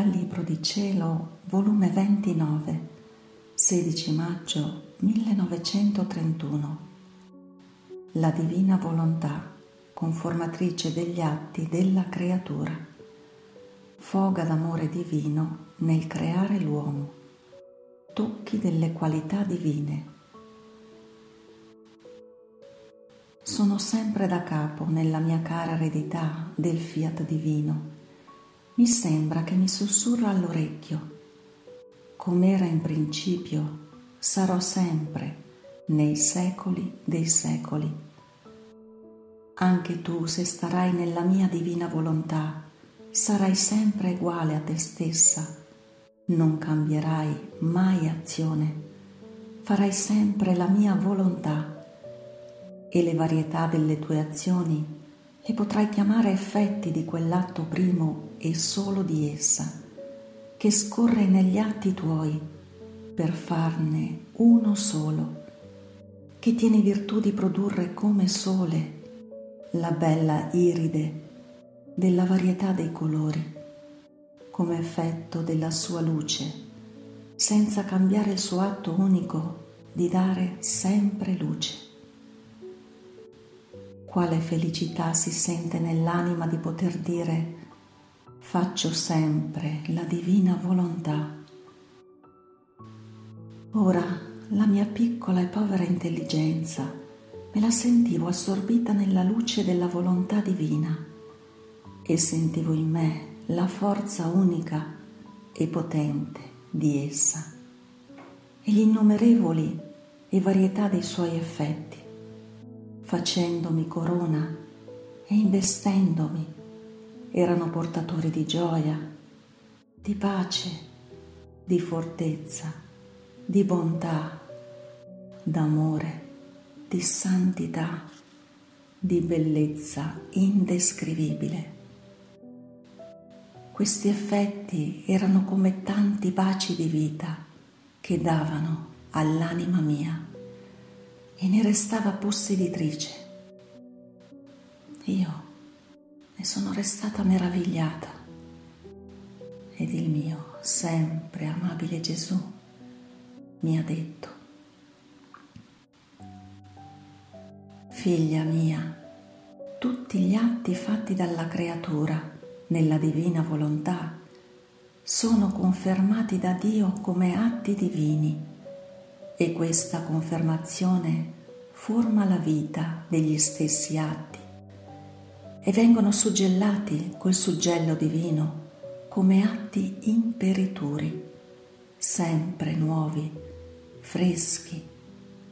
Dal Libro di Cielo, volume 29, 16 maggio 1931. La divina volontà, conformatrice degli atti della creatura. Foga d'amore divino nel creare l'uomo. Tocchi delle qualità divine. Sono sempre da capo nella mia cara eredità del fiat divino mi sembra che mi sussurra all'orecchio. Com'era in principio, sarò sempre nei secoli dei secoli. Anche tu, se starai nella mia divina volontà, sarai sempre uguale a te stessa, non cambierai mai azione, farai sempre la mia volontà e le varietà delle tue azioni e potrai chiamare effetti di quell'atto primo e solo di essa, che scorre negli atti tuoi per farne uno solo, che tiene virtù di produrre come sole la bella iride della varietà dei colori, come effetto della sua luce, senza cambiare il suo atto unico di dare sempre luce. Quale felicità si sente nell'anima di poter dire faccio sempre la divina volontà. Ora la mia piccola e povera intelligenza me la sentivo assorbita nella luce della volontà divina e sentivo in me la forza unica e potente di essa e gli innumerevoli e varietà dei suoi effetti facendomi corona e investendomi, erano portatori di gioia, di pace, di fortezza, di bontà, d'amore, di santità, di bellezza indescrivibile. Questi effetti erano come tanti baci di vita che davano all'anima mia e ne restava posseditrice. Io ne sono restata meravigliata ed il mio sempre amabile Gesù mi ha detto, Figlia mia, tutti gli atti fatti dalla creatura nella divina volontà sono confermati da Dio come atti divini e questa confermazione forma la vita degli stessi atti e vengono suggellati col suggello divino come atti imperituri, sempre nuovi, freschi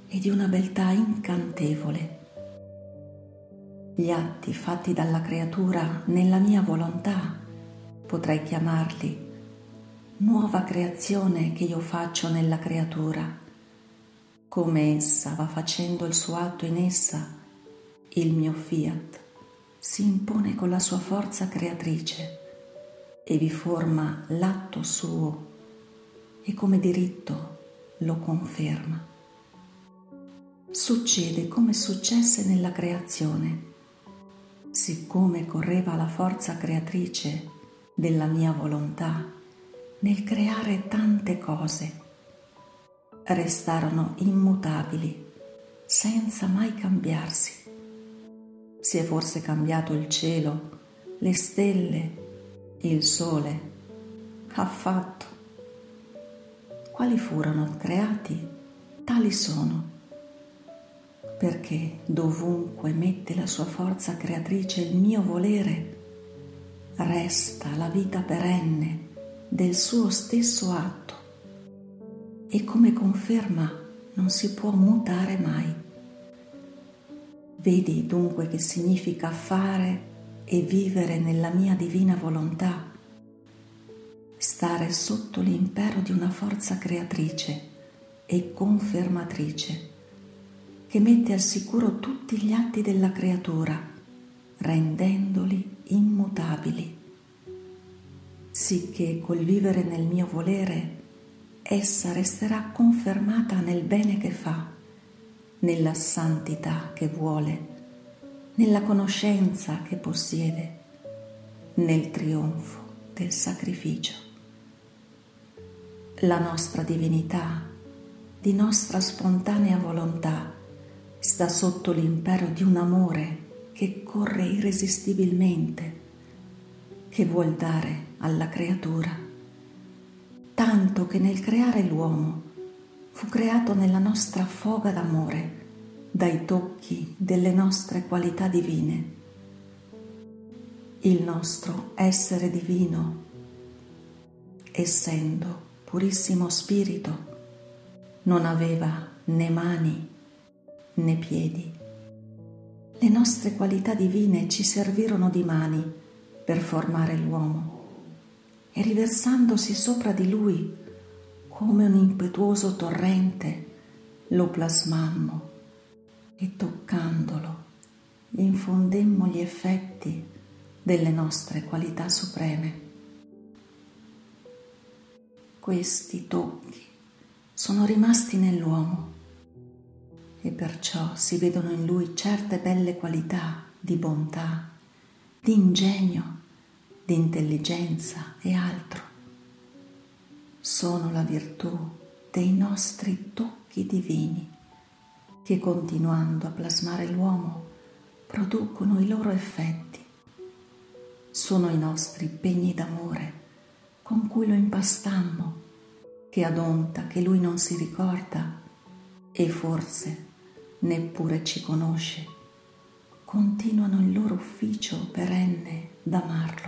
e di una beltà incantevole. Gli atti fatti dalla creatura nella mia volontà potrei chiamarli nuova creazione che io faccio nella creatura come essa va facendo il suo atto in essa, il mio fiat si impone con la sua forza creatrice e vi forma l'atto suo e come diritto lo conferma. Succede come successe nella creazione, siccome correva la forza creatrice della mia volontà nel creare tante cose restarono immutabili, senza mai cambiarsi. Si è forse cambiato il cielo, le stelle, il sole, affatto. Quali furono creati, tali sono, perché dovunque mette la sua forza creatrice il mio volere, resta la vita perenne del suo stesso atto e come conferma non si può mutare mai. Vedi dunque che significa fare e vivere nella mia divina volontà, stare sotto l'impero di una forza creatrice e confermatrice che mette al sicuro tutti gli atti della creatura, rendendoli immutabili, sicché col vivere nel mio volere essa resterà confermata nel bene che fa, nella santità che vuole, nella conoscenza che possiede, nel trionfo del sacrificio. La nostra divinità, di nostra spontanea volontà, sta sotto l'impero di un amore che corre irresistibilmente, che vuol dare alla creatura, tanto che nel creare l'uomo fu creato nella nostra foga d'amore, dai tocchi delle nostre qualità divine. Il nostro essere divino, essendo purissimo spirito, non aveva né mani né piedi. Le nostre qualità divine ci servirono di mani per formare l'uomo e riversandosi sopra di lui come un impetuoso torrente lo plasmammo e toccandolo infondemmo gli effetti delle nostre qualità supreme. Questi tocchi sono rimasti nell'uomo e perciò si vedono in lui certe belle qualità di bontà, di ingegno, di intelligenza e altro. Sono la virtù dei nostri tocchi divini che continuando a plasmare l'uomo producono i loro effetti. Sono i nostri pegni d'amore con cui lo impastammo, che adonta che lui non si ricorda e forse neppure ci conosce, continuano il loro ufficio perenne d'amarlo.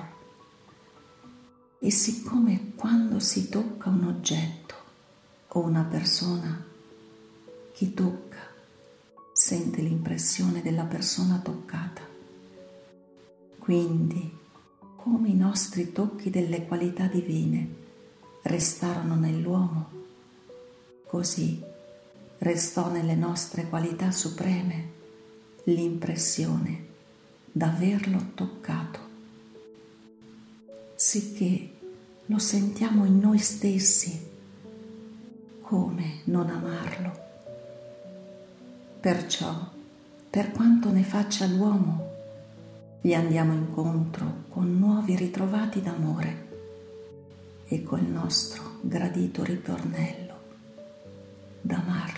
E siccome quando si tocca un oggetto o una persona, chi tocca sente l'impressione della persona toccata. Quindi, come i nostri tocchi delle qualità divine restarono nell'uomo, così restò nelle nostre qualità supreme l'impressione d'averlo toccato, sicché lo sentiamo in noi stessi. Come non amarlo? Perciò, per quanto ne faccia l'uomo, gli andiamo incontro con nuovi ritrovati d'amore e col nostro gradito ritornello d'amarlo